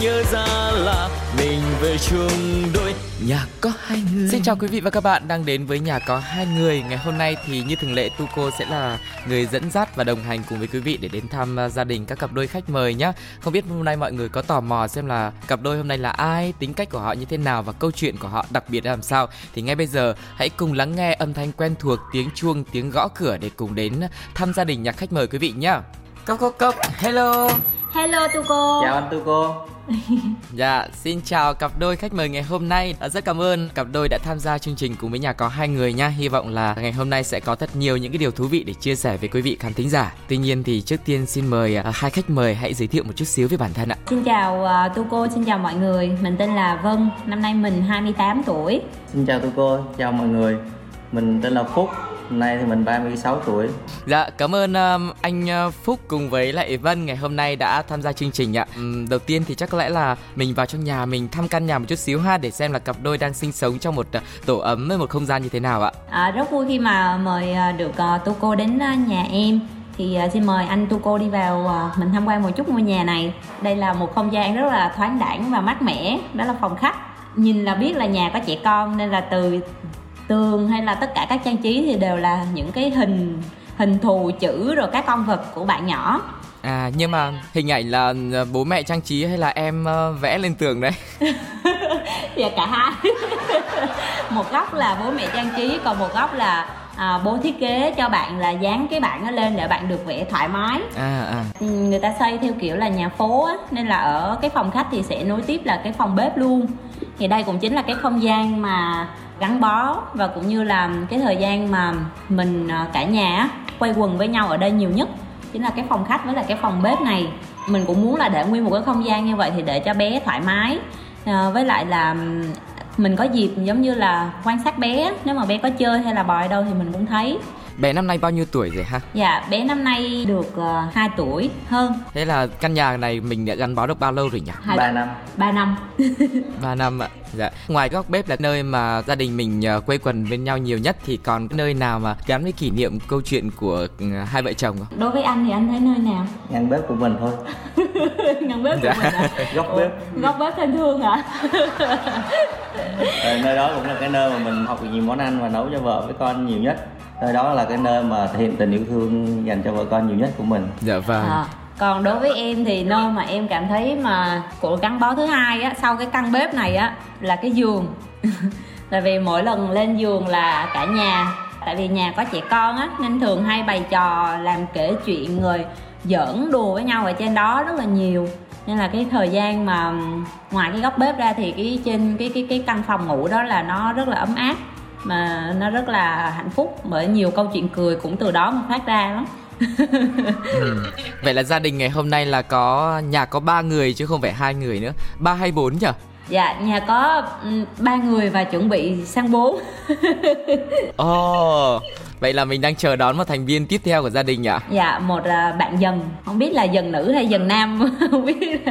nhớ ra là mình về chung đôi nhà có hai người. Xin chào quý vị và các bạn đang đến với nhà có hai người. Ngày hôm nay thì như thường lệ Tuco sẽ là người dẫn dắt và đồng hành cùng với quý vị để đến thăm à, gia đình các cặp đôi khách mời nhé. Không biết hôm nay mọi người có tò mò xem là cặp đôi hôm nay là ai, tính cách của họ như thế nào và câu chuyện của họ đặc biệt làm sao thì ngay bây giờ hãy cùng lắng nghe âm thanh quen thuộc tiếng chuông, tiếng gõ cửa để cùng đến thăm gia đình nhà khách mời quý vị nhé. Cốc cốc cốc, hello. Hello Tuco. Chào anh Tuco. Dạ, xin chào cặp đôi khách mời ngày hôm nay. À, rất cảm ơn cặp đôi đã tham gia chương trình cùng với nhà có hai người nha. Hy vọng là ngày hôm nay sẽ có thật nhiều những cái điều thú vị để chia sẻ với quý vị khán thính giả. Tuy nhiên thì trước tiên xin mời uh, hai khách mời hãy giới thiệu một chút xíu về bản thân ạ. Xin chào uh, Tuco, xin chào mọi người. Mình tên là Vân, năm nay mình 28 tuổi. Xin chào Tuco, chào mọi người. Mình tên là Phúc, Hôm nay thì mình 36 tuổi. Dạ, cảm ơn um, anh uh, Phúc cùng với lại Vân ngày hôm nay đã tham gia chương trình ạ. Um, đầu tiên thì chắc có lẽ là mình vào trong nhà mình thăm căn nhà một chút xíu ha để xem là cặp đôi đang sinh sống trong một uh, tổ ấm với một không gian như thế nào ạ. À, rất vui khi mà mời uh, được uh, Tuco đến uh, nhà em thì uh, xin mời anh Tuco đi vào uh, mình tham quan một chút ngôi nhà này. Đây là một không gian rất là thoáng đãng và mát mẻ, đó là phòng khách. Nhìn là biết là nhà có trẻ con nên là từ tường hay là tất cả các trang trí thì đều là những cái hình hình thù chữ rồi các con vật của bạn nhỏ À nhưng mà hình ảnh là ờ, bố mẹ trang trí hay là em ờ, vẽ lên tường đấy? dạ cả hai. một góc là bố mẹ trang trí còn một góc là à, bố thiết kế cho bạn là dán cái bảng nó lên để bạn được vẽ thoải mái. À à. Ừ, người ta xây theo kiểu là nhà phố á nên là ở cái phòng khách thì sẽ nối tiếp là cái phòng bếp luôn. Thì đây cũng chính là cái không gian mà gắn bó và cũng như là cái thời gian mà mình à, cả nhà quay quần với nhau ở đây nhiều nhất chính là cái phòng khách với là cái phòng bếp này. Mình cũng muốn là để nguyên một cái không gian như vậy thì để cho bé thoải mái. À, với lại là mình có dịp giống như là quan sát bé nếu mà bé có chơi hay là bò đâu thì mình cũng thấy. Bé năm nay bao nhiêu tuổi rồi ha? Dạ, bé năm nay được uh, ờ, 2 tuổi hơn. Thế là căn nhà này mình đã gắn bó được bao lâu rồi nhỉ? 3 năm. 3 năm. 3 năm ạ. Dạ. Ngoài góc bếp là nơi mà gia đình mình uh, quây quần bên nhau nhiều nhất thì còn nơi nào mà gắn với kỷ niệm câu chuyện của uh, hai vợ chồng không? Đối với anh thì anh thấy nơi nào? Ngăn bếp của mình thôi. Ngăn bếp dạ. của mình à? Góc bếp. Góc bếp thân thương hả? Rồi, nơi đó cũng là cái nơi mà mình học được nhiều món ăn và nấu cho vợ với con nhiều nhất nơi đó là cái nơi mà thể hiện tình yêu thương dành cho vợ con nhiều nhất của mình. Dạ vâng. À, còn đối với em thì nơi mà em cảm thấy mà của gắn bó thứ hai á sau cái căn bếp này á là cái giường. Tại vì mỗi lần lên giường là cả nhà tại vì nhà có trẻ con á nên thường hay bày trò làm kể chuyện người giỡn đùa với nhau ở trên đó rất là nhiều. Nên là cái thời gian mà ngoài cái góc bếp ra thì cái trên cái cái cái căn phòng ngủ đó là nó rất là ấm áp mà nó rất là hạnh phúc bởi nhiều câu chuyện cười cũng từ đó mà phát ra lắm. Ừ. vậy là gia đình ngày hôm nay là có, nhà có ba người chứ không phải hai người nữa. Ba hay bốn nhỉ dạ nhà có ba người và chuẩn bị sang bốn ồ oh, Vậy là mình đang chờ đón một thành viên tiếp theo của gia đình ạ? Dạ, một là bạn dần, không biết là dần nữ hay dần nam, không biết.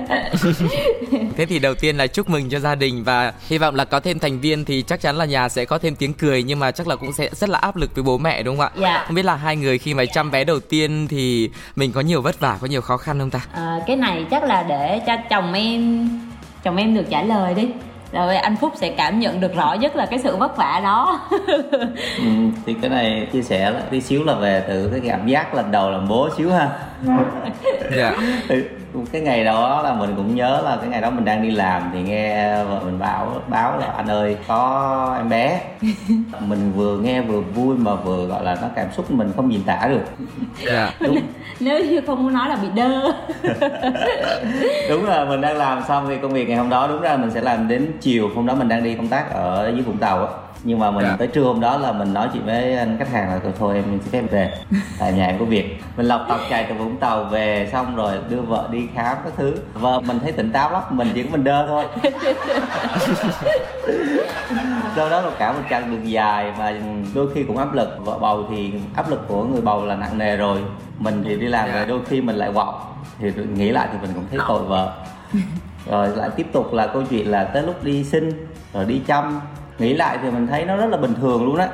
Thế thì đầu tiên là chúc mừng cho gia đình và hy vọng là có thêm thành viên thì chắc chắn là nhà sẽ có thêm tiếng cười nhưng mà chắc là cũng sẽ rất là áp lực với bố mẹ đúng không ạ? Dạ. Không biết là hai người khi mà chăm bé đầu tiên thì mình có nhiều vất vả, có nhiều khó khăn không ta? À, cái này chắc là để cho chồng em chồng em được trả lời đi. Rồi anh phúc sẽ cảm nhận được rõ nhất là cái sự vất vả đó. Ừ, thì cái này chia sẻ tí xíu là về từ cái cảm giác lần đầu làm bố xíu ha. Dạ cái ngày đó là mình cũng nhớ là cái ngày đó mình đang đi làm thì nghe vợ mình bảo báo là anh ơi có em bé mình vừa nghe vừa vui mà vừa gọi là nó cảm xúc mình không diễn tả được yeah. Dạ. đúng. nếu như không muốn nói là bị đơ đúng là mình đang làm xong thì công việc ngày hôm đó đúng ra mình sẽ làm đến chiều hôm đó mình đang đi công tác ở dưới vũng tàu á nhưng mà mình dạ. tới trưa hôm đó là mình nói chuyện với anh khách hàng là thôi em xin phép về tại nhà em có việc. Mình lọc tàu chạy từ vũng tàu về xong rồi đưa vợ đi khám các thứ. Vợ mình thấy tỉnh táo lắm mình chỉ có mình đơ thôi. Cơ đó là cả một chặng đường dài và đôi khi cũng áp lực. Vợ bầu thì áp lực của người bầu là nặng nề rồi. Mình thì đi làm rồi đôi khi mình lại quạo thì nghĩ lại thì mình cũng thấy tội vợ. Rồi lại tiếp tục là câu chuyện là tới lúc đi sinh rồi đi chăm nghĩ lại thì mình thấy nó rất là bình thường luôn á.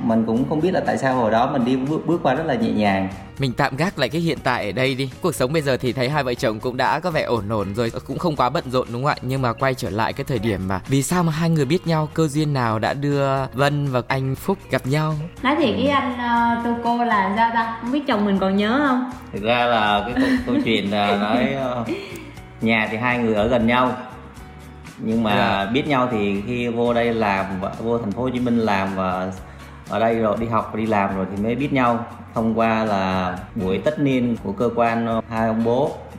Mình cũng không biết là tại sao hồi đó mình đi bước, bước qua rất là nhẹ nhàng. Mình tạm gác lại cái hiện tại ở đây đi. Cuộc sống bây giờ thì thấy hai vợ chồng cũng đã có vẻ ổn ổn rồi cũng không quá bận rộn đúng không ạ? Nhưng mà quay trở lại cái thời điểm mà vì sao mà hai người biết nhau cơ duyên nào đã đưa vân và anh phúc gặp nhau? Nói thì cái anh uh, tô cô là sao ta? Không biết chồng mình còn nhớ không? Thực ra là cái câu, câu chuyện là nói uh, nhà thì hai người ở gần nhau nhưng mà yeah. Dạ. biết nhau thì khi vô đây làm vô thành phố Hồ Chí Minh làm và ở đây rồi đi học và đi làm rồi thì mới biết nhau thông qua là buổi tất niên của cơ quan hai ông bố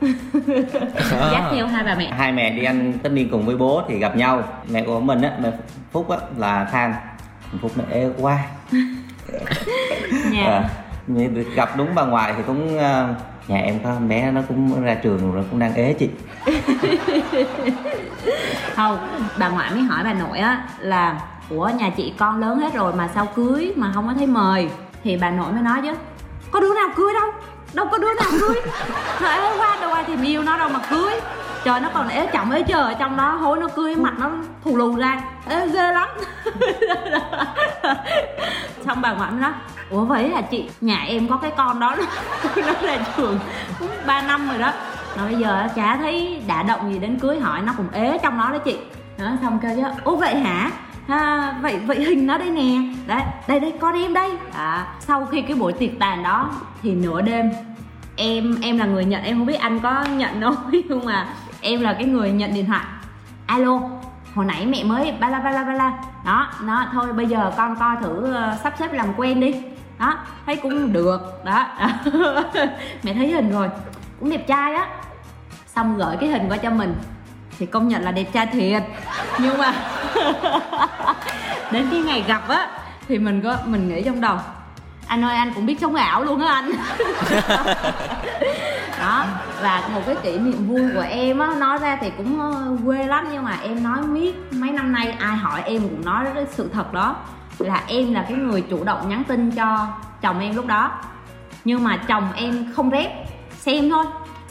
dắt theo hai bà mẹ hai mẹ đi ăn tất niên cùng với bố thì gặp nhau mẹ của mình á mẹ phúc á là than phúc mẹ ê quá yeah. à, gặp đúng bà ngoại thì cũng uh, nhà em có bé nó cũng ra trường rồi cũng đang ế chị. Không, bà ngoại mới hỏi bà nội á, là của nhà chị con lớn hết rồi mà sao cưới mà không có thấy mời? Thì bà nội mới nói chứ, có đứa nào cưới đâu đâu có đứa nào cưới. Thời ơi qua đâu ai tìm yêu nó đâu mà cưới trời nó còn ế chồng ế chờ ở trong đó hối nó cưới mặt nó thù lù ra. Ế ghê lắm. Xong bà ngoại mới nói ủa vậy là chị? Nhà em có cái con đó nó ra trường cũng ba năm rồi đó. Mà bây giờ chả thấy đã động gì đến cưới hỏi nó cũng ế trong đó đó chị. Đó xong kêu chứ ủa vậy hả? À, vậy vậy hình nó đây nè. Đấy đây đây con em đây. À, sau khi cái buổi tiệc tàn đó thì nửa đêm em em là người nhận em không biết anh có nhận không nhưng mà em là cái người nhận điện thoại. Alo hồi nãy mẹ mới ba la ba la ba la đó nó thôi bây giờ con coi thử uh, sắp xếp làm quen đi. Đó thấy cũng được. Đó. Mẹ thấy hình rồi cũng đẹp trai á. Xong gửi cái hình qua cho mình thì công nhận là đẹp trai thiệt. Nhưng mà đến cái ngày gặp á thì mình có mình nghĩ trong đầu anh ơi anh cũng biết sống ảo luôn á anh. Đó và một cái kỷ niệm vui của em á nói ra thì cũng ờ, quê lắm nhưng mà em nói miết mấy năm nay ai hỏi em cũng nói cái sự thật đó. Là em là cái người chủ động nhắn tin cho chồng em lúc đó. Nhưng mà chồng em không rep xem thôi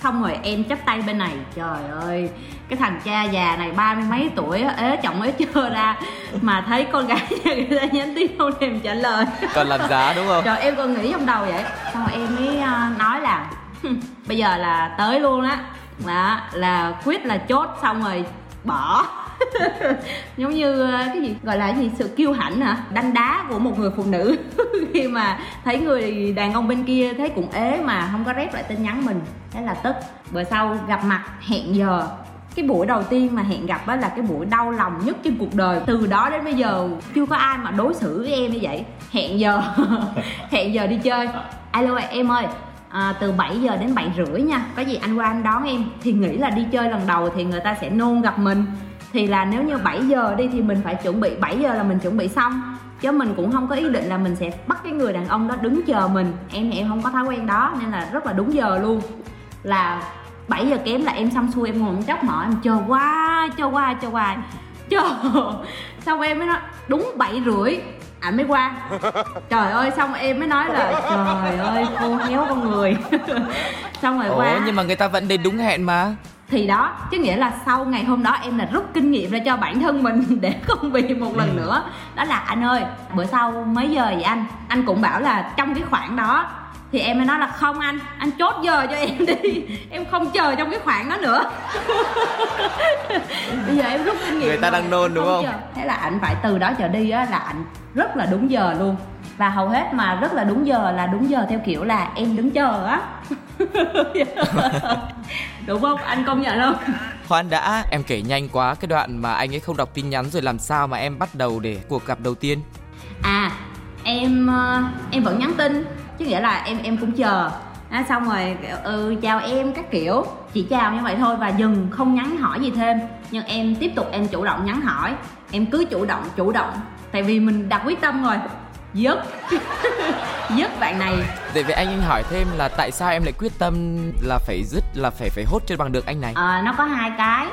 xong rồi em chấp tay bên này. Trời ơi cái thằng cha già này ba mươi mấy tuổi ế chồng ế chưa ra mà thấy con gái người ta nhắn tin không thèm trả lời. Còn làm giá đúng không? Trời em còn nghĩ trong đầu vậy. Xong rồi em mới uh, nói là bây giờ là tới luôn á. Đó là quyết là chốt xong rồi bỏ giống như ờ, cái gì gọi là cái gì sự kiêu hãnh hả? Đanh đá của một người phụ nữ. Khi mà thấy người đàn ông bên kia thấy cũng ế mà không có rep lại tin nhắn mình. Thế là tức. Bữa sau gặp mặt hẹn giờ. Cái buổi đầu tiên mà hẹn gặp đó là cái buổi đau lòng nhất trên cuộc đời. Từ đó đến bây giờ chưa có ai mà đối xử với em như vậy. Hẹn giờ. Hẹn giờ đi chơi. Alo em ơi. À, từ 7 giờ đến 7 rưỡi nha. Có gì anh qua anh đón em. Thì nghĩ là đi chơi lần đầu thì người ta sẽ nôn gặp mình thì là nếu như 7 giờ đi thì mình phải chuẩn bị 7 giờ là mình chuẩn bị xong. Chứ mình cũng không có ý định là mình sẽ bắt cái người đàn ông đó đứng chờ mình. Em thì em không có thói quen đó nên là rất là đúng giờ luôn. Là 7 giờ kém là em xong xuôi em ngồi chóc mỏi em chờ qua chờ qua chờ qua chờ. Xong em mới nói đúng bảy rưỡi. Ảnh mới qua. Trời ơi xong em mới nói là trời ơi cô héo con người. Xong rồi Ủa, qua. nhưng mà người ta vẫn đến đúng hẹn mà thì đó chứ nghĩa là sau ngày hôm đó em là rút kinh nghiệm ra cho bản thân mình để không bị một lần ừ. nữa. Đó là anh ơi bữa sau mấy giờ vậy anh? Anh cũng bảo là trong cái khoảng đó. Thì em mới nói là không anh anh chốt giờ cho em đi. Em không chờ trong cái khoảng đó nữa. Bây giờ em rút kinh nghiệm người ta đang nôn đúng không, không? thế là anh phải từ đó trở đi á là anh rất là đúng giờ luôn và hầu hết mà rất là đúng giờ là đúng giờ theo kiểu là em đứng chờ á. Đúng không? Anh công nhận không? Khoan đã em kể nhanh quá cái đoạn mà anh ấy không đọc tin nhắn rồi làm sao mà em bắt đầu để cuộc gặp đầu tiên? À em ờ, em vẫn nhắn tin chứ nghĩa là em em cũng chờ. À, xong rồi ừ chào em các kiểu. Chỉ chào như vậy thôi và dừng không nhắn hỏi gì thêm. Nhưng em tiếp tục em chủ động nhắn hỏi. Em cứ chủ động chủ động. Tại vì mình đặt quyết tâm rồi dứt. Dứt bạn này. Để vậy anh anh hỏi thêm là tại sao em lại quyết tâm là phải dứt là phải phải hốt cho bằng được anh này? À, nó có hai cái.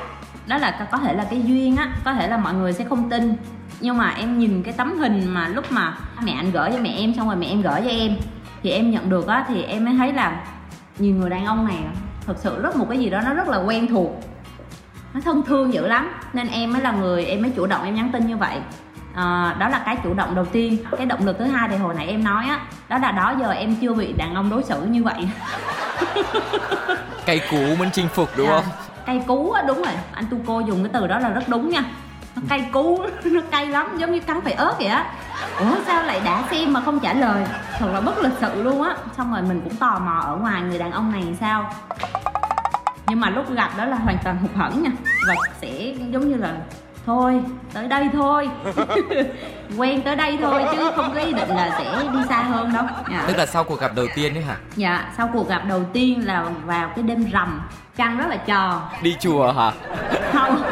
Đó là có thể là cái duyên á có thể là mọi người sẽ không tin. Nhưng mà em nhìn cái tấm hình mà lúc mà mẹ anh gửi cho mẹ em xong rồi mẹ em gửi cho em thì em nhận được á thì em mới thấy là nhìn người đàn ông này thật sự rất một cái gì đó nó rất là quen thuộc. Nó thân thương dữ lắm nên em mới là người em mới chủ động em nhắn tin như vậy à, đó là cái chủ động đầu tiên. Cái động lực thứ hai thì hồi nãy em nói á đó là đó giờ em chưa bị đàn ông đối xử như vậy. Cây cú muốn chinh phục đúng à, không? Cây cú á đúng rồi. Anh tu cô dùng cái từ đó là rất đúng nha. Nó cay cú nó cay lắm giống như cắn phải ớt vậy á. Ủa sao lại đã xem mà không trả lời? Thật là bất lịch sự luôn á. Xong rồi mình cũng tò mò ở ngoài người đàn ông này sao. Nhưng mà lúc gặp đó là hoàn toàn hụt hẫng nha. Và sẽ giống như là thôi tới đây thôi. Quen tới đây thôi chứ không có ý định là sẽ đi xa hơn đâu. Dạ. tức là sau cuộc gặp đầu tiên đấy hả? Dạ sau cuộc gặp đầu tiên là vào cái đêm rằm trăng rất là tròn đi chùa hả? Không.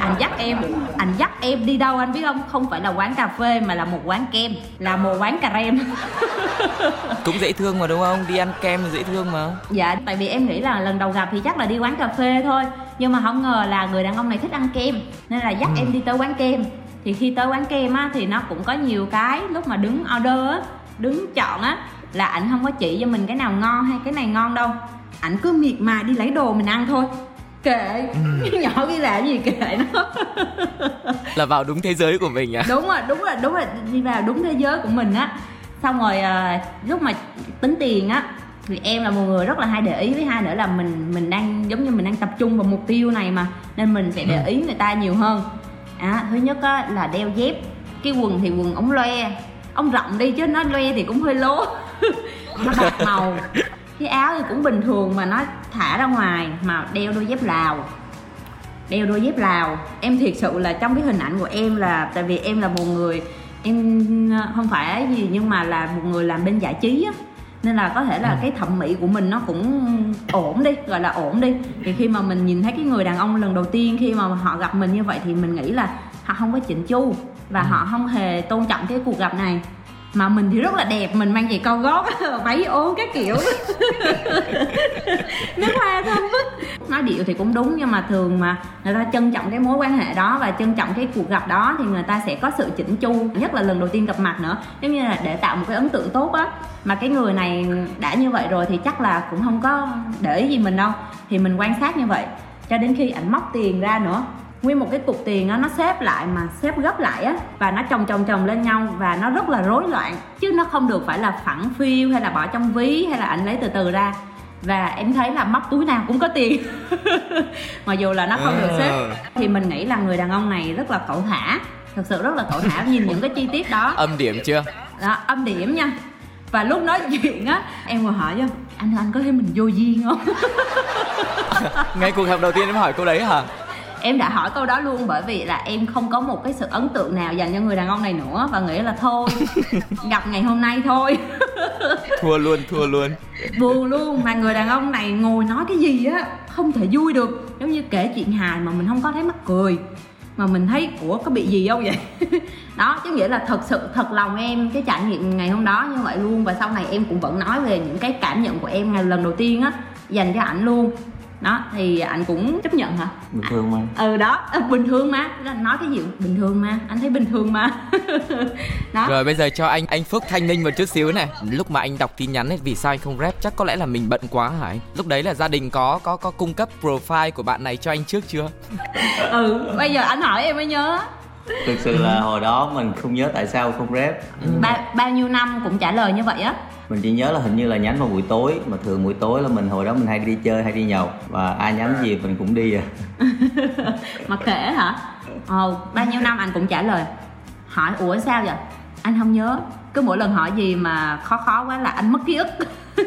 Anh dắt em anh dắt em đi đâu anh biết không? Không phải là quán cà phê mà là một quán kem là một quán cà rem. Cũng dễ thương mà đúng không? Đi ăn kem dễ thương mà. Dạ tại vì em nghĩ là lần đầu gặp thì chắc là đi quán cà phê thôi nhưng mà không ngờ là người đàn ông này thích ăn kem nên là dắt ừ. em đi tới quán kem. Thì khi tới quán kem á thì nó cũng có nhiều cái lúc mà đứng order á đứng chọn á là ảnh không có chỉ cho mình cái nào ngon hay cái này ngon đâu. Ảnh cứ miệt mài đi lấy đồ mình ăn thôi. Kệ. Ừ. nhỏ đi làm gì kệ nó. Là vào đúng thế giới của mình à? Đúng rồi đúng rồi đúng rồi. Đi vào đúng thế giới của mình á. Xong rồi à, lúc mà tính tiền á thì em là một người rất là hay để ý với hai nữa là mình mình đang giống như mình đang tập trung vào mục tiêu này mà nên mình sẽ để ừ. ý người ta nhiều hơn. À, thứ nhất á, là đeo dép cái quần thì quần ống loe ông rộng đi chứ nó loe thì cũng hơi lố. Nó bạc màu. Cái áo thì cũng bình thường mà nó thả ra ngoài mà đeo đôi dép lào. Đeo đôi dép lào. Em thiệt sự là trong cái hình ảnh của em là tại vì em là một người em ờ, không phải gì nhưng mà là một người làm bên giải trí á nên là có thể là ừ. cái thẩm mỹ của mình nó cũng ổn đi gọi là ổn đi thì khi mà mình nhìn thấy cái người đàn ông lần đầu tiên khi mà họ gặp mình như vậy thì mình nghĩ là họ không có chỉnh chu và ừ. họ không hề tôn trọng cái cuộc gặp này mà mình thì rất là đẹp mình mang giày cao gót váy ốm các kiểu. Nước hoa thơm phức nói điệu thì cũng đúng nhưng mà thường mà người ta trân trọng cái mối quan hệ đó và trân trọng cái cuộc gặp đó thì người ta sẽ có sự chỉnh chu nhất là lần đầu tiên gặp mặt nữa. Giống như là để tạo một cái ấn tượng tốt á. Mà cái người này đã như vậy rồi thì chắc là cũng không có để ý gì mình đâu. Thì mình quan sát như vậy cho đến khi ảnh móc tiền ra nữa nguyên một cái cục tiền á nó xếp lại mà xếp gấp lại á và nó chồng chồng chồng lên nhau và nó rất là rối loạn chứ nó không được phải là phẳng phiu hay là bỏ trong ví hay là anh lấy từ từ ra. Và em thấy là móc túi nào cũng có tiền. Mặc dù là nó không được xếp. Ờ. thì mình nghĩ là người đàn ông này rất là cậu thả thật sự rất là cậu thả nhìn những cái chi tiết đó. Âm điểm chưa? Đó âm điểm nha. Và lúc nói chuyện á em còn hỏi chứ anh anh có thấy mình vô duyên không? Ngay cuộc gặp đầu tiên em hỏi câu đấy hả em đã hỏi câu đó luôn bởi vì là em không có một cái sự ấn tượng nào dành cho người đàn ông này nữa và nghĩ là thôi gặp ngày hôm nay thôi. Thua luôn thua luôn. Buồn luôn mà người đàn ông này ngồi nói cái gì á không thể vui được. Giống như kể chuyện hài mà mình không có thấy mắc cười mà mình thấy của có bị gì không vậy? Đó chứ nghĩa là thật sự thật lòng em cái trải nghiệm ngày hôm đó như vậy luôn. Và sau này em cũng vẫn nói về những cái cảm nhận của em ngày lần đầu tiên á dành cho ảnh luôn đó thì anh cũng chấp nhận hả? Bình thường mà. Ừ đó ờ, bình thường mà. Nói cái gì bình thường mà. Anh thấy bình thường mà. Đó. Rồi bây giờ cho anh anh phước thanh ninh một chút xíu này. Lúc mà anh đọc tin nhắn ấy vì sao anh không rep? Chắc có lẽ là mình bận quá hả anh? Lúc đấy là gia đình có có có cung cấp profile của bạn này cho anh trước chưa? Ừ bây giờ anh hỏi em mới nhớ. Thực sự là hồi đó mình không nhớ tại sao không rep. Ba, bao nhiêu năm cũng trả lời như vậy á mình chỉ nhớ là hình như là nhắn vào buổi tối mà thường buổi tối là mình hồi đó mình hay đi chơi hay đi nhậu và ai nhắn gì mình cũng đi à. Mà kể hả? Ồ bao nhiêu năm anh cũng trả lời. Hỏi ủa sao vậy? Anh không nhớ. Cứ mỗi lần hỏi gì mà khó khó quá là anh mất ký ức.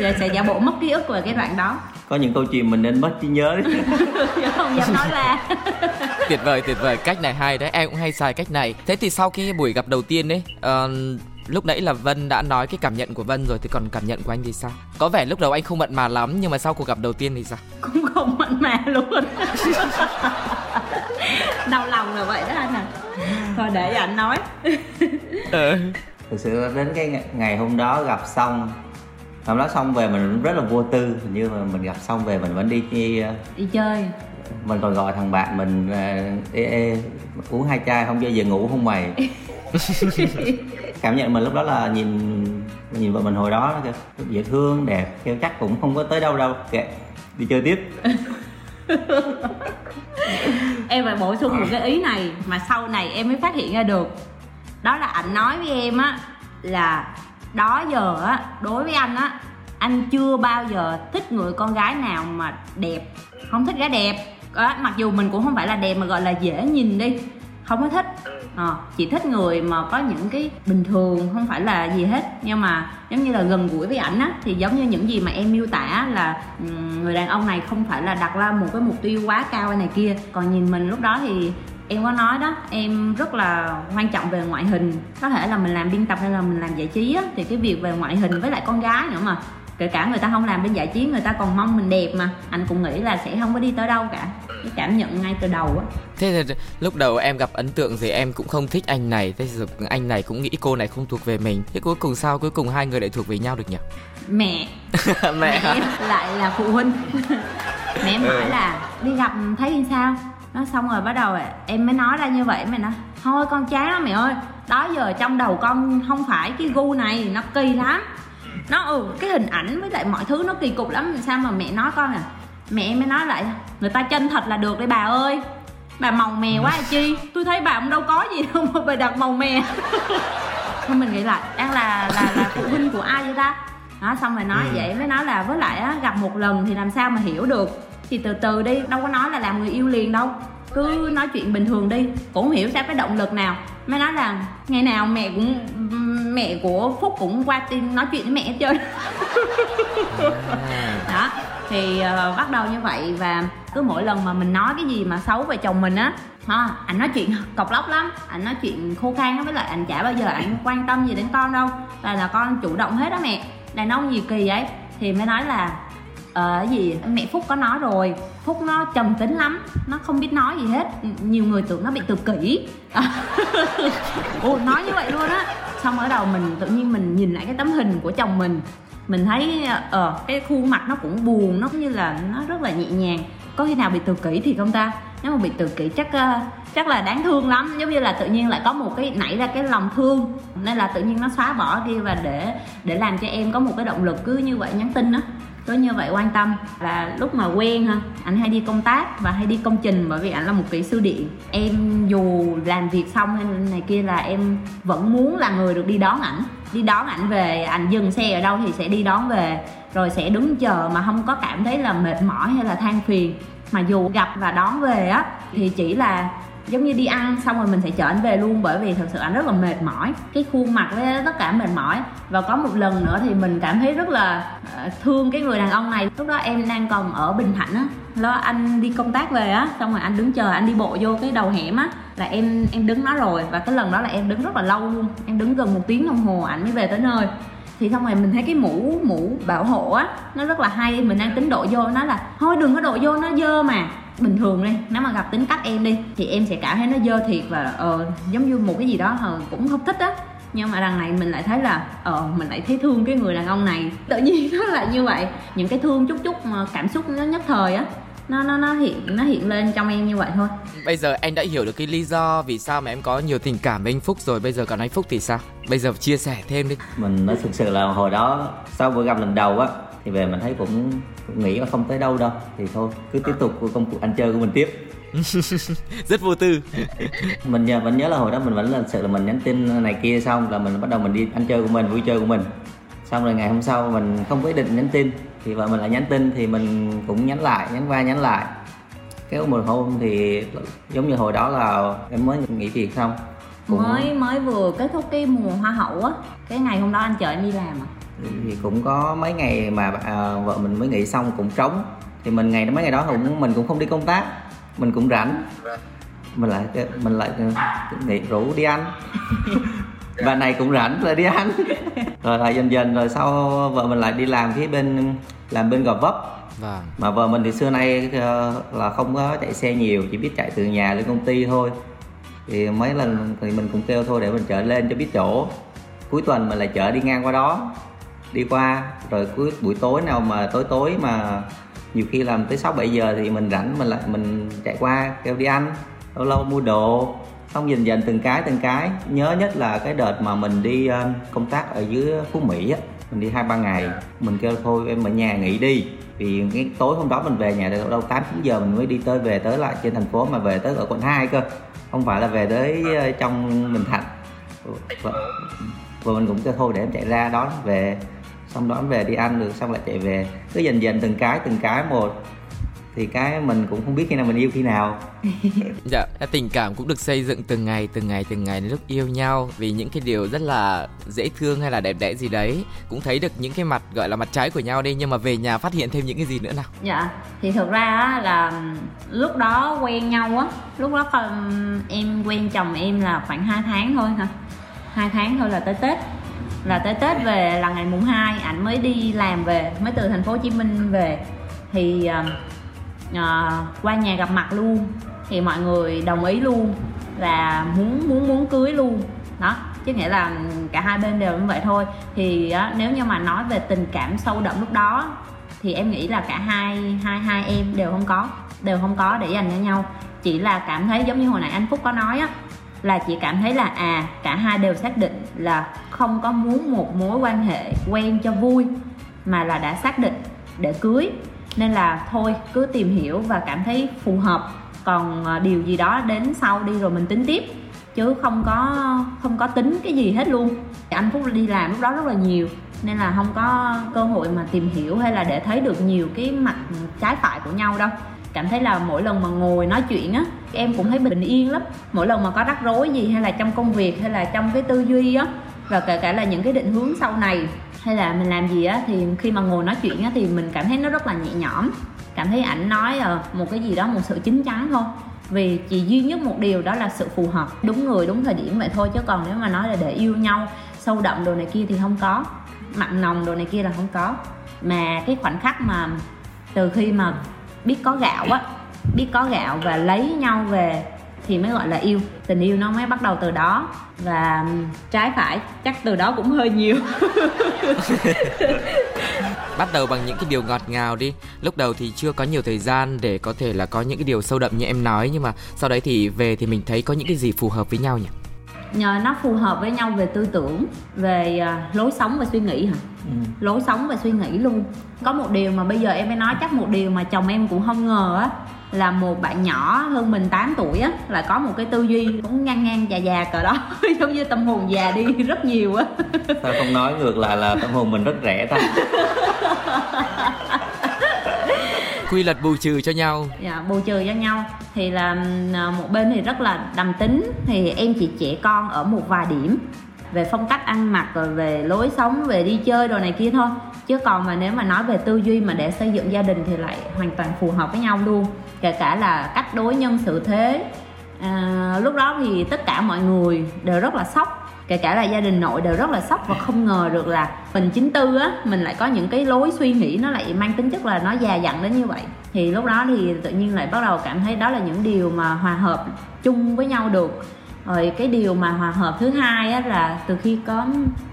Giờ sẽ giả bộ mất ký ức về cái đoạn đó. Có những câu chuyện mình nên mất trí nhớ đấy. Không dám nói ra. Tuyệt vời tuyệt vời. Cách này hay đấy em cũng hay xài cách này. Thế thì sau khi buổi gặp đầu tiên đấy uh, lúc nãy là Vân đã nói cái cảm nhận của Vân rồi thì còn cảm nhận của anh thì sao? Có vẻ lúc đầu anh không mặn mà lắm nhưng mà sau cuộc gặp đầu tiên thì sao? Cũng không mặn mà luôn. Đau lòng là vậy đó anh à. Thôi để anh nói. ừ. Thực sự đến cái ngày hôm đó gặp xong hôm đó xong về mình rất là vô tư hình như mà mình gặp xong về mình vẫn đi đi, đi chơi mình còn gọi thằng bạn mình ê, ê, uống hai chai không bao giờ ngủ không mày cảm nhận mình lúc đó là nhìn nhìn vợ mình hồi đó kìa dễ thương đẹp. Kêu chắc cũng không có tới đâu đâu. Kệ đi chơi tiếp. Em phải bổ sung một cái ý này mà sau này em mới phát hiện ra được. Đó là anh nói với em á là đó giờ á đối với anh á anh chưa bao giờ thích người con gái nào mà đẹp. Không thích gái đẹp. Đó, mặc dù mình cũng không phải là đẹp mà gọi là dễ nhìn đi. Không có thích à, chị thích người mà có những cái bình thường không phải là gì hết. Nhưng mà giống như là gần gũi với ảnh á thì giống như những gì mà em miêu tả là ừ, người đàn ông này không phải là đặt ra một cái mục tiêu quá cao này kia. Còn nhìn mình lúc đó thì em có nói đó em rất là quan trọng về ngoại hình. Có thể là mình làm biên tập hay là mình làm giải trí á thì cái việc về ngoại hình với lại con gái nữa mà kể cả người ta không làm bên giải trí người ta còn mong mình đẹp mà. Anh cũng nghĩ là sẽ không có đi tới đâu cả. Cái cảm nhận ngay từ đầu á. Thế thì lúc đầu em gặp ấn tượng thì em cũng không thích anh này. Thế rồi anh này cũng nghĩ cô này không thuộc về mình. Thế cuối cùng sao? Cuối cùng hai người lại thuộc về nhau được nhỉ? Mẹ. Mẹ, mẹ lại là phụ huynh. Mẹ em hỏi ừ. là đi gặp thấy sao? Nó xong rồi bắt đầu em mới nói ra như vậy mẹ nói thôi con chán lắm mẹ ơi. Đó giờ trong đầu con không phải cái gu này nó kỳ lắm nó ừ cái hình ảnh với lại mọi thứ nó kỳ cục lắm. Sao mà mẹ nói con à? Mẹ em mới nói lại người ta chân thật là được đấy bà ơi. Bà màu mè quá chi? Tôi thấy bà cũng đâu có gì đâu mà bà đặt màu mè. Thôi mình nghĩ lại đang là là là phụ huynh của ai vậy ta? Đó xong rồi nói ừ. vậy mới nói là với lại á, gặp một lần thì làm sao mà hiểu được? Thì từ từ đi đâu có nói là làm người yêu liền đâu cứ nói chuyện bình thường đi cũng hiểu sao cái động lực nào. Mới nói là ngày nào mẹ cũng mẹ của phúc cũng qua tin nói chuyện với mẹ hết trơn. À. đó thì uh, bắt đầu như vậy và cứ mỗi lần mà mình nói cái gì mà xấu về chồng mình á ha anh nói chuyện cọc lóc lắm anh nói chuyện khô khan với lại anh chả bao giờ anh quan tâm gì đến con đâu. Là là con chủ động hết đó mẹ đàn ông gì kỳ ấy thì mới nói là ờ gì? Mẹ phúc có nói rồi. Phúc nó trầm tính lắm nó không biết nói gì hết. Nhiều người tưởng nó bị tự kỷ. Ồ nói như vậy luôn á. Xong ở đầu mình tự nhiên mình nhìn lại cái tấm hình của chồng mình. Mình thấy ờ uh, cái khuôn mặt nó cũng buồn nó cũng như là nó rất là nhẹ nhàng. Có khi nào bị tự kỷ thì không ta? Nếu mà bị tự kỷ chắc uh, chắc là đáng thương lắm. Giống như là tự nhiên lại có một cái nảy ra cái lòng thương. Nên là tự nhiên nó xóa bỏ đi và để để làm cho em có một cái động lực cứ như vậy nhắn tin đó cứ như vậy quan tâm là lúc mà quen ha anh hay đi công tác và hay đi công trình bởi vì anh là một kỹ sư điện. Em dù làm việc xong hay này kia là em vẫn muốn là người được đi đón ảnh. Đi đón ảnh về, ảnh dừng xe ở đâu thì sẽ đi đón về, rồi sẽ đứng chờ mà không có cảm thấy là mệt mỏi hay là than phiền. Mà dù gặp và đón về á, thì chỉ là giống như đi ăn, xong rồi mình sẽ chở anh về luôn bởi vì thật sự anh rất là mệt mỏi. Cái khuôn mặt với tất cả mệt mỏi. Và có một lần nữa thì mình cảm thấy rất là ờ, thương cái người đàn ông này. Lúc đó em đang còn ở bình thạnh á. Lo anh đi công tác về á. Xong rồi anh đứng chờ, anh đi bộ vô cái đầu hẻm á. Là em em đứng nó rồi. Và cái lần đó là em đứng rất là lâu luôn. Em đứng gần một tiếng đồng hồ ảnh mới về tới nơi. Thì xong rồi mình thấy cái mũ mũ bảo hộ á, nó rất là hay. Mình đang tính độ vô, nó là, thôi đừng có độ vô, nó dơ mà bình thường đi. Nếu mà gặp tính cách em đi thì em sẽ cảm thấy nó dơ thiệt và ờ giống như một cái gì đó ờ, cũng không thích á. Nhưng mà đằng này mình lại thấy là ờ mình lại thấy thương cái người đàn ông này. Tự nhiên nó là như vậy. Những cái thương chút chút mà cảm xúc nó nhất thời á nó nó nó hiện nó hiện lên trong em như vậy thôi. Bây giờ anh đã hiểu được cái lý do vì sao mà em có nhiều tình cảm với anh phúc rồi. Bây giờ còn anh phúc thì sao? Bây giờ chia sẻ thêm đi. Mình nói thực sự là hồi đó sau bữa gặp lần đầu á thì về mình thấy cũng, cũng nghĩ là không tới đâu đâu. Thì thôi cứ tiếp tục công cuộc ăn chơi của mình tiếp. Rất vô tư. Mình nhớ vẫn nhớ là hồi đó mình vẫn là sự là mình nhắn tin này kia xong là mình bắt đầu mình đi ăn chơi của mình vui chơi của mình. Xong rồi ngày hôm sau mình không có ý định nhắn tin. Thì vợ mình lại nhắn tin thì mình cũng nhắn lại nhắn qua nhắn lại. Cái một hôm thì giống như hồi đó là em mới nghỉ việc xong. Cũng... mới mới vừa kết thúc cái mùa hoa hậu á. Cái ngày hôm đó anh chờ anh đi làm à thì cũng có mấy ngày mà à, vợ mình mới nghỉ xong cũng trống. Thì mình ngày mấy ngày đó cũng mình cũng không đi công tác mình cũng rảnh. Mình lại mình lại nghỉ rủ đi ăn. Và này cũng rảnh rồi đi ăn. Rồi lại dần dần rồi sau vợ mình lại đi làm phía bên làm bên gò vấp. Vâng. mà vợ mình thì xưa nay ờ, là không có chạy xe nhiều chỉ biết chạy từ nhà lên công ty thôi. Thì mấy lần thì mình cũng kêu thôi để mình chở lên cho biết chỗ. Cuối tuần mình lại chở đi ngang qua đó đi qua. Rồi cuối buổi tối nào mà tối tối mà nhiều khi làm tới sáu bảy giờ thì mình rảnh mình lại mình chạy qua kêu đi ăn. Lâu lâu mua đồ. Xong dần dần từng cái từng cái. Nhớ nhất là cái đợt mà mình đi ờ, công tác ở dưới phú mỹ á. Mình đi hai ba ngày. Mình kêu thôi em ở nhà nghỉ đi. Vì cái tối hôm đó mình về nhà đâu tám chín giờ mình mới đi tới về tới lại trên thành phố mà về tới ở quận 2 cơ. Không phải là về tới ờ, trong bình thạnh. Và, và mình cũng kêu thôi để em chạy ra đón về xong đón về đi ăn được xong lại chạy về. Cứ dần dần từng cái từng cái một. Thì cái mình cũng không biết khi nào mình yêu khi nào. Dạ tình cảm cũng được xây dựng từng ngày từng ngày từng ngày lúc yêu nhau. Vì những cái điều rất là dễ thương hay là đẹp đẽ gì đấy cũng thấy được những cái mặt gọi là mặt trái của nhau đi. Nhưng mà về nhà phát hiện thêm những cái gì nữa nào? Dạ thì thực ra á, là lúc đó quen nhau á lúc đó em quen chồng em là khoảng 2 tháng thôi hả? Hai tháng thôi là tới tết là tới tết về là ngày mùng 2 ảnh mới đi làm về mới từ thành phố hồ chí minh về. Thì uh, qua nhà gặp mặt luôn. Thì mọi người đồng ý luôn là muốn muốn muốn cưới luôn. Đó chứ nghĩa là cả hai bên đều như vậy thôi. Thì á, nếu như mà nói về tình cảm sâu đậm lúc đó thì em nghĩ là cả hai hai hai em đều không có đều không có để dành cho nhau. Chỉ là cảm thấy giống như hồi nãy anh phúc có nói á là chị cảm thấy là à cả hai đều xác định là không có muốn một mối quan hệ quen cho vui, mà là đã xác định, để cưới. Nên là thôi, cứ tìm hiểu và cảm thấy phù hợp. Còn à, điều gì đó đến sau đi rồi mình tính tiếp. Chứ không có không có tính cái gì hết luôn. Anh phúc đi làm lúc đó rất là nhiều, nên là không có cơ hội mà tìm hiểu hay là để thấy được nhiều cái mặt trái phải của nhau đâu cảm thấy là mỗi lần mà ngồi nói chuyện á, em cũng thấy bình yên lắm. Mỗi lần mà có rắc rối gì hay là trong công việc hay là trong cái tư duy á, và kể cả là những cái định hướng sau này hay là mình làm gì á, thì khi mà ngồi nói chuyện á, thì mình cảm thấy nó rất là nhẹ nhõm. Cảm thấy ảnh nói ờ, một cái gì đó, một sự chín chắn thôi. Vì chỉ duy nhất một điều đó là sự phù hợp, đúng người, đúng thời điểm vậy thôi, chứ còn nếu mà nói là để yêu nhau, sâu đậm đồ này kia thì không có. Mặn nồng đồ này kia là không có. Mà cái khoảnh khắc mà từ khi mà biết có gạo á, biết có gạo và lấy nhau về thì mới gọi là yêu. Tình yêu nó mới bắt đầu từ đó và trái phải chắc từ đó cũng hơi nhiều. Bắt đầu bằng những cái điều ngọt ngào đi. Lúc đầu thì chưa có nhiều thời gian để có thể là có những cái điều sâu đậm như em nói, nhưng mà sau đấy thì về thì mình thấy có những cái gì phù hợp với nhau nhỉ? Nó phù hợp với nhau về tư tưởng về uh, lối sống và suy nghĩ hả? Ừ. lối sống và suy nghĩ luôn. Có một điều mà bây giờ em mới nói chắc một điều mà chồng em cũng không ngờ á là một bạn nhỏ hơn mình 8 tuổi á là có một cái tư duy cũng ngang ngang già già cỡ đó giống như tâm hồn già đi rất nhiều á. Sao không nói ngược lại là tâm hồn mình rất rẻ ta quy luật bù trừ cho nhau. Dạ bù trừ cho nhau. Thì là à, một bên thì rất là đầm tính. Thì em chỉ trẻ con ở một vài điểm. Về phong cách ăn mặc rồi về lối sống về đi chơi đồ này kia thôi. Chứ còn mà nếu mà nói về tư duy mà để xây dựng gia đình thì lại hoàn toàn phù hợp với nhau luôn. Kể cả là cách đối nhân xử thế. À, lúc đó thì tất cả mọi người đều rất là sốc kể cả là gia đình nội đều rất là sốc và không ngờ được là mình chính tư á mình lại có những cái lối suy nghĩ nó lại mang tính chất là nó già dặn đến như vậy. Thì lúc đó thì tự nhiên lại bắt đầu cảm thấy đó là những điều mà hòa hợp chung với nhau được. Rồi cái điều mà hòa hợp thứ hai á là từ khi có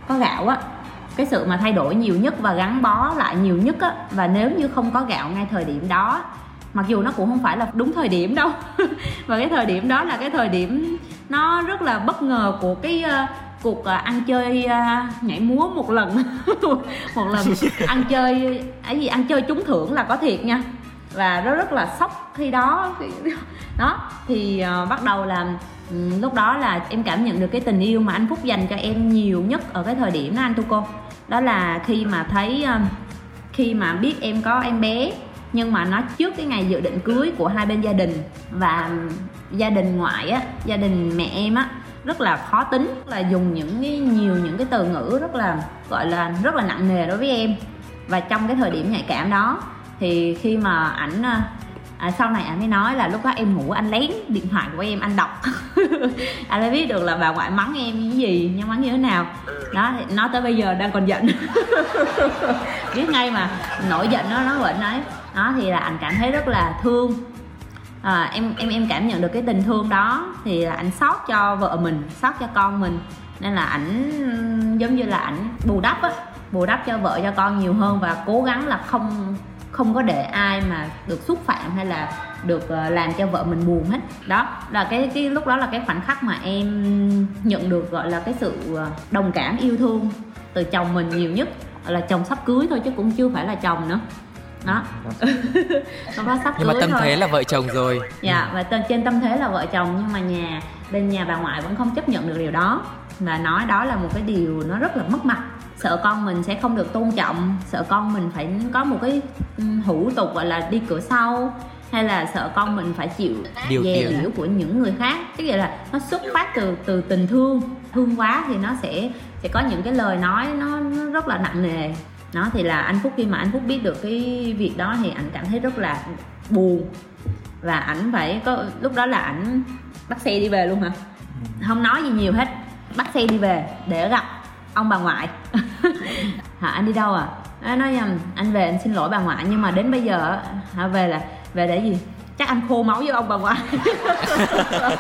có gạo á cái sự mà thay đổi nhiều nhất và gắn bó lại nhiều nhất á và nếu như không có gạo ngay thời điểm đó mặc dù nó cũng không phải là đúng thời điểm đâu. Và cái thời điểm đó là cái thời điểm nó rất là bất ngờ của cái uh, cuộc à, ăn chơi à, nhảy múa một lần. Một lần ăn chơi ấy gì ăn chơi trúng thưởng là có thiệt nha. Và nó rất là sốc khi đó. Đó thì uh, bắt đầu là um, lúc đó là em cảm nhận được cái tình yêu mà anh phúc dành cho em nhiều nhất ở cái thời điểm đó anh tu cô. Đó là khi mà thấy khi mà biết em có em bé nhưng mà nó trước cái ngày dự định cưới của hai bên gia đình. Và gia đình ngoại á gia đình mẹ em á rất là khó tính là dùng những cái nhiều những cái từ ngữ rất là gọi là rất là nặng nề đối với em. Và trong cái thời điểm nhạy cảm đó thì khi mà ảnh à, sau này anh mới nói là lúc đó em ngủ anh lén điện thoại của em anh đọc. Anh mới biết được là bà ngoại mắng em như gì nhưng mắng như thế nào. Đó thì nói tới bây giờ đang còn giận. Biết ngay mà nổi giận nó nó bệnh đấy đó thì là anh cảm thấy rất là thương à, em em em cảm nhận được cái tình thương đó. Thì là ảnh sót cho vợ mình sót cho con mình. Nên là ảnh giống như là ảnh bù đắp á bù đắp cho vợ cho con nhiều hơn và cố gắng là không không có để ai mà được xúc phạm hay là được ờ, làm cho vợ mình buồn hết. Đó là cái cái lúc đó là cái khoảnh khắc mà em nhận được gọi là cái sự ờ, đồng cảm yêu thương từ chồng mình nhiều nhất. Là chồng sắp cưới thôi chứ cũng chưa phải là chồng nữa đó. Có sắp nhưng mà tâm thôi. thế là vợ chồng rồi. Dạ và trên tâm thế là vợ chồng nhưng mà nhà bên nhà bà ngoại vẫn không chấp nhận được điều đó. Và nói đó là một cái điều nó rất là mất mặt. Sợ con mình sẽ không được tôn trọng sợ con mình phải có một cái ừ, hủ tục gọi là đi cửa sau hay là sợ con mình phải chịu điều dè liễu của những người khác. Tức là nó xuất phát từ từ tình thương. Thương quá thì nó sẽ sẽ có những cái lời nói nó, nó rất là nặng nề nó thì là anh phúc khi mà anh phúc biết được cái việc đó thì anh cảm thấy rất là buồn. Và ảnh phải có lúc đó là ảnh bắt xe đi về luôn hả? Không nói gì nhiều hết. Bắt xe đi về để gặp ông bà ngoại. Hả anh đi đâu à? Anh nói nhầm anh về anh xin lỗi bà ngoại nhưng mà đến bây giờ hả về là về để gì? Chắc anh khô máu với ông bà ngoại.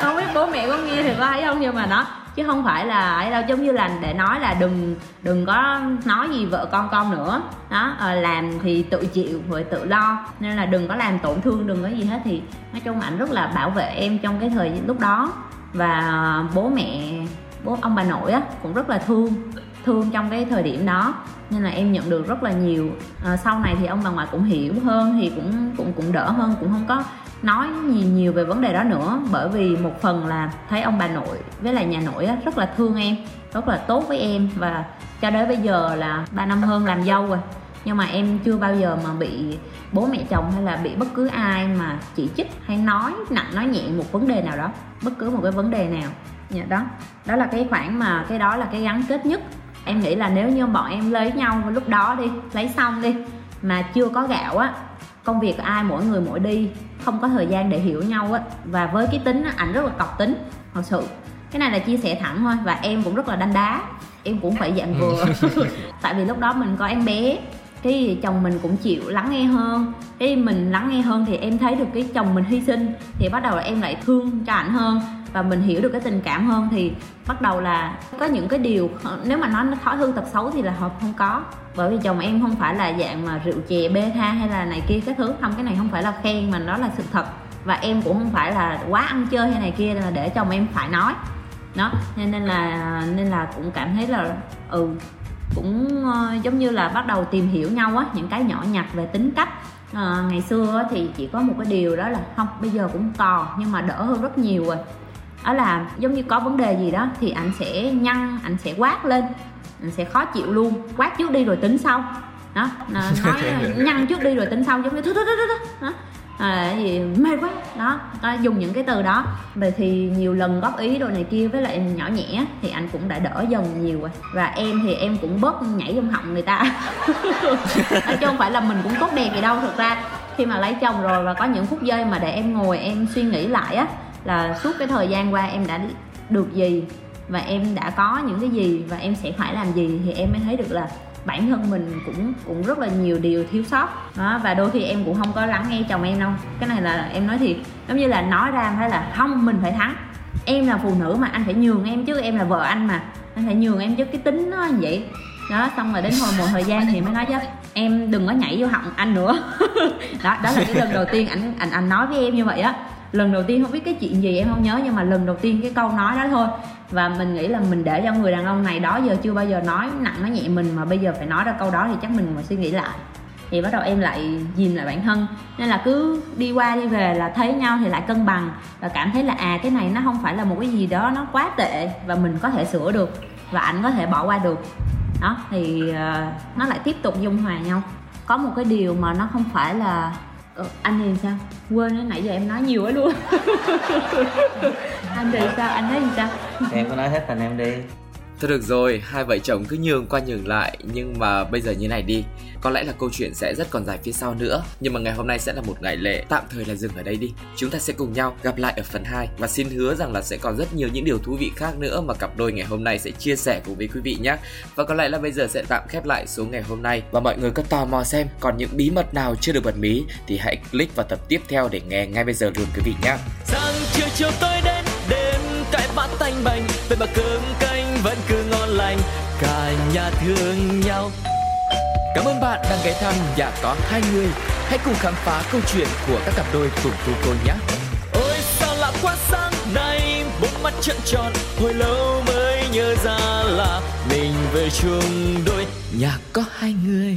Không biết bố mẹ có nghe thì có thấy không nhưng mà nó chứ không phải là ấy đâu giống như là để nói là đừng đừng có nói gì vợ con con nữa. Đó à, làm thì tự chịu rồi tự lo. Nên là đừng có làm tổn thương đừng có gì hết. Thì nói chung ảnh rất là bảo vệ em trong cái thời lúc đó. Và bố mẹ bố ông bà nội á cũng rất là thương thương trong cái thời điểm đó. Nên là em nhận được rất là nhiều. À, sau này thì ông bà ngoại cũng hiểu hơn thì cũng cũng cũng đỡ hơn cũng không có nói gì nhiều về vấn đề đó nữa bởi vì một phần là thấy ông bà nội với lại nhà nội á, rất là thương em rất là tốt với em và cho đến bây giờ là ba năm hơn làm dâu rồi. Nhưng mà em chưa bao giờ mà bị bố mẹ chồng hay là bị bất cứ ai mà chỉ trích hay nói nặng nói nhẹ một vấn đề nào đó bất cứ một cái vấn đề nào. Dạ đó. Đó là cái khoảng mà cái đó là cái gắn kết nhất. Em nghĩ là nếu như bọn em lấy nhau lúc đó đi lấy xong đi mà chưa có gạo á công việc ai mỗi người mỗi đi không có thời gian để hiểu nhau á. Và với cái tính á, ảnh rất là cọc tính thật sự. Cái này là chia sẻ thẳng thôi và em cũng rất là đanh đá. Em cũng phải dạng vừa. Tại vì lúc đó mình có em bé cái chồng mình cũng chịu lắng nghe hơn. Cái mình lắng nghe hơn thì em thấy được cái chồng mình hy sinh thì bắt đầu là em lại thương cho ảnh hơn và mình hiểu được cái tình cảm hơn thì bắt đầu là có những cái điều nếu mà nói nó thói hư tật xấu thì là hợp không có. Bởi vì chồng em không phải là dạng mà rượu chè bê tha hay là này kia cái thứ. Không cái này không phải là khen mà nó là sự thật. Và em cũng không phải là quá ăn chơi hay này kia là để chồng em phải nói. Đó nên là nên là cũng cảm thấy là ừ cũng uh, giống như là bắt đầu tìm hiểu nhau á những cái nhỏ nhặt về tính cách. À, ngày xưa thì chỉ có một cái điều đó là không bây giờ cũng còn nhưng mà đỡ hơn rất nhiều rồi đó là giống như có vấn đề gì đó thì anh sẽ nhăn anh sẽ quát lên anh sẽ khó chịu luôn. Quát trước đi rồi tính sau. Đó nói nhăn trước đi rồi tính sau giống như thứ thứ thứ thứ đó. À, gì? Mê quá. Đó có dùng những cái từ đó. Vậy thì nhiều lần góp ý đồ này kia với lại nhỏ nhẹ thì anh cũng đã đỡ dần nhiều rồi. Và em thì em cũng bớt nhảy trong họng người ta. Chứ không phải là mình cũng tốt đẹp gì đâu. Thực ra khi mà lấy chồng rồi và có những phút giây mà để em ngồi em suy nghĩ lại á là suốt cái thời gian qua em đã được gì và em đã có những cái gì và em sẽ phải làm gì thì em mới thấy được là bản thân mình cũng cũng rất là nhiều điều thiếu sót. Đó, và đôi khi em cũng không có lắng nghe chồng em đâu. Cái này là em nói thiệt, giống như là nói ra phải là không, mình phải thắng. Em là phụ nữ mà, anh phải nhường em chứ em là vợ anh mà. Anh phải nhường em chứ cái tính nó như vậy. Đó, xong rồi đến hồi, một thời gian thì mới nói chứ, em đừng có nhảy vô họng anh nữa. Đó đó là cái lần đầu tiên anh anh anh nói với em như vậy á lần đầu tiên không biết cái chuyện gì em không nhớ nhưng mà lần đầu tiên cái câu nói đó thôi. Và mình nghĩ là mình để cho người đàn ông này đó giờ chưa bao giờ nói nặng nói nhẹ mình mà bây giờ phải nói ra câu đó thì chắc mình mà suy nghĩ lại. Thì bắt đầu em lại dìm lại bản thân. Nên là cứ đi qua đi về là thấy nhau thì lại cân bằng và cảm thấy là à cái này nó không phải là một cái gì đó nó quá tệ và mình có thể sửa được và anh có thể bỏ qua được. Đó thì uh, nó lại tiếp tục dung hòa nhau. Có một cái điều mà nó không phải là ờ, anh thì sao? Quên á nãy giờ em nói nhiều quá luôn. Anh thì sao? Anh thấy gì sao? Em có nói hết thành em đi. Thôi được rồi, hai vợ chồng cứ nhường qua nhường lại Nhưng mà bây giờ như này đi. Có lẽ là câu chuyện sẽ rất còn dài phía sau nữa Nhưng mà ngày hôm nay sẽ là một ngày lễ. Tạm thời là dừng ở đây đi. Chúng ta sẽ cùng nhau gặp lại ở phần 2 Và xin hứa rằng là sẽ còn rất nhiều những điều thú vị khác nữa Mà cặp đôi ngày hôm nay sẽ chia sẻ cùng với quý vị nhé. Và có lẽ là bây giờ sẽ tạm khép lại số ngày hôm nay. Và mọi người có tò mò xem Còn những bí mật nào chưa được bật mí Thì hãy click vào tập tiếp theo để nghe ngay bây giờ luôn quý vị nhé. Sáng chiều chiều tôi đến Đêm cái bát thanh bành Về mà cơm canh lành, cả nhà thương nhau. Cảm ơn bạn đang ghé thăm nhà có hai người. Hãy cùng khám phá câu chuyện của các cặp đôi cùng cô cô nhé. Ôi sao lạ quá sáng nay Bốc mắt trận tròn, Hồi lâu mới nhớ ra là Mình về chung đôi, Nhà có hai người.